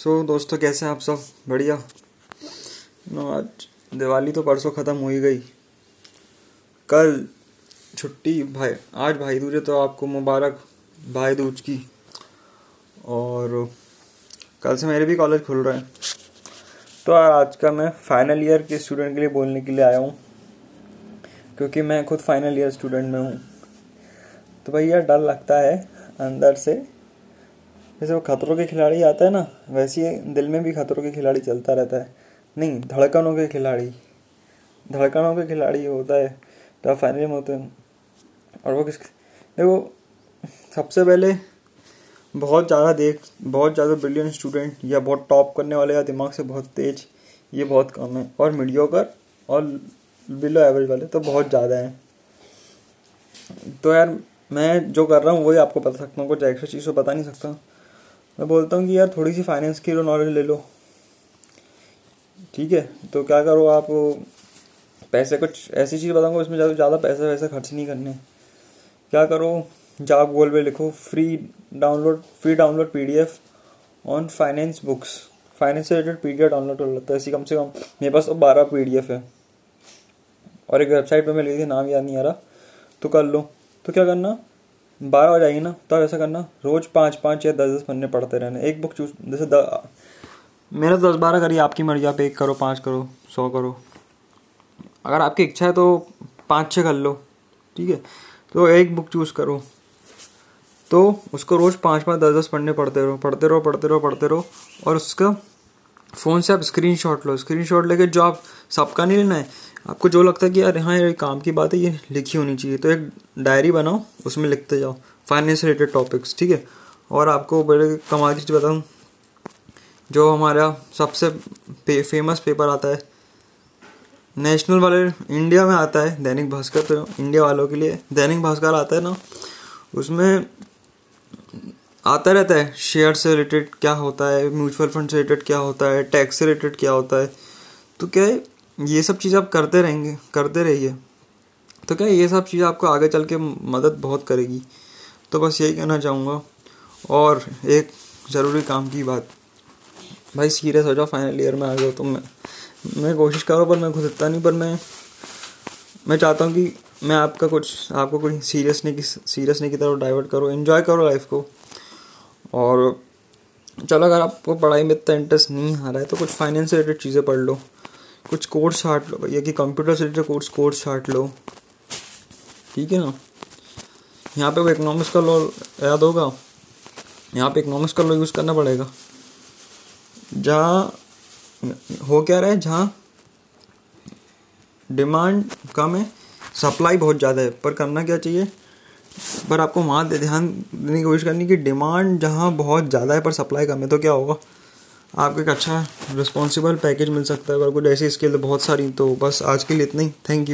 सो so, दोस्तों कैसे हैं आप सब? बढ़िया। नो आज दिवाली तो परसों ख़त्म हो ही गई। कल छुट्टी भाई आज भाई दूज है तो आपको मुबारक भाई दूज की। और कल से मेरे भी कॉलेज खुल रहे हैं। तो आज का मैं फाइनल ईयर के स्टूडेंट के लिए बोलने के लिए आया हूँ। क्योंकि मैं खुद फाइनल ईयर स्टूडेंट में हूँ। तो भैया डर लगता है अंदर से। जैसे वो खतरों के खिलाड़ी आता है ना, वैसे ही दिल में भी खतरों के खिलाड़ी चलता रहता है। नहीं, धड़कनों के खिलाड़ी। धड़कनों के खिलाड़ी होता है तो फाइनल में होते हैं। और वो किस देखो, सबसे पहले बहुत ज़्यादा देख, बहुत ज़्यादा ब्रिलियंट स्टूडेंट या बहुत टॉप करने वाले या दिमाग से बहुत तेज, ये बहुत कम है। और मीडियोकर और बिलो एवरेज वाले तो बहुत ज़्यादा हैं। तो यार, मैं जो कर रहा हूँ, वही आपको बता सकता हूँ कुछ एक्स्ट्रा चीज़ तो बता नहीं सकता। मैं बोलता हूँ कि यार थोड़ी सी फाइनेंस की नॉलेज ले लो। ठीक है? तो क्या करो आप? पैसे कुछ ऐसी चीज़ बताऊँगा उसमें ज़्यादा पैसे वैसे खर्च नहीं करने। क्या करो? जॉब गूगल पे लिखो free download free download P D F on finance books finance से related P D F download कर लेता है। ऐसी कम से कम मेरे पास तो बारह पी है। और एक वेबसाइट पे मैं ली थी नाम याद नहीं आ रहा। तो कर लो। तो क्या करना? बारह हो जाएगी ना तो ऐसा करना, रोज पाँच पाँच या दस दस पन्ने पढ़ते रहना, एक बुक चूज़ जैसे द, मेरा दस बारह करिए, आपकी मर्ज़ी, आप एक करो, पाँच करो, सौ करो। अगर आपकी इच्छा है तो पाँच छः कर लो, ठीक है? तो एक बुक चूज़ करो। तो उसको रोज़ पाँच पाँच, दस दस पढ़ने पढ़ते रहो पढ़ते रहो पढ़ते रहो पढ़ते रहो, और उसका फ़ोन से आप स्क्रीन शॉट लो। स्क्रीन शॉट लेके जो आप सबका नहीं लेना है आपको जो लगता है कि यार हाँ ये काम की बात है ये लिखी होनी चाहिए तो एक डायरी बनाओ उसमें लिखते जाओ। फाइनेंस रिलेटेड टॉपिक्स ठीक है? और आपको बड़े कमाल की चीज़ बताऊँ जो हमारा सबसे पे, फ़ेमस पेपर आता है नेशनल वाले इंडिया में आता है दैनिक भास्कर तो इंडिया वालों के लिए दैनिक भास्कर आता है ना उसमें आता रहता है शेयर से रिलेटेड क्या होता है म्यूचुअल फंड से रिलेटेड क्या होता है टैक्स से रिलेटेड क्या होता है तो क्या है ये सब चीज़ आप करते रहेंगे, करते रहिए। तो क्या ये सब चीज़ आपको आगे चल के मदद बहुत करेगी? तो बस यही कहना चाहूँगा। और एक ज़रूरी काम की बात। भाई सीरियस हो जाओ फाइनल ईयर में आ जाओ तो मैं मैं कोशिश करूँ, पर मैं खुद इतना नहीं, पर मैं मैं चाहता हूँ कि मैं आपका कुछ, आपको कोई सीरियस नहीं की सीरियस नहीं की तरफ़ डाइवर्ट करो इन्जॉय करो लाइफ को। और चलो, अगर आपको पढ़ाई में इतना इंटरेस्ट नहीं आ रहा है तो कुछ फाइनेंस रिलेटेड चीज़ें पढ़ लो। कुछ कोर्स छाट लो भैया, कि कंप्यूटर से रिलेटेड कोर्स कोर्स छाट लो। ठीक है ना? यहाँ पे वो इकोनॉमिक्स का लॉ याद होगा? यहाँ पे इकोनॉमिक्स का लॉ यूज़ करना पड़ेगा। जहाँ हो क्या रहा है? जहाँ डिमांड कम है सप्लाई बहुत ज़्यादा है। पर करना क्या चाहिए? पर आपको वहाँ ध्यान देने की कोशिश करनी कि डिमांड जहाँ बहुत ज़्यादा है, पर सप्लाई कम है तो क्या होगा? आपको एक अच्छा रिस्पॉन्सिबल पैकेज मिल सकता है। अगर कुछ ऐसी स्किल बहुत सारी तो बस आज के लिए इतना ही। Thank you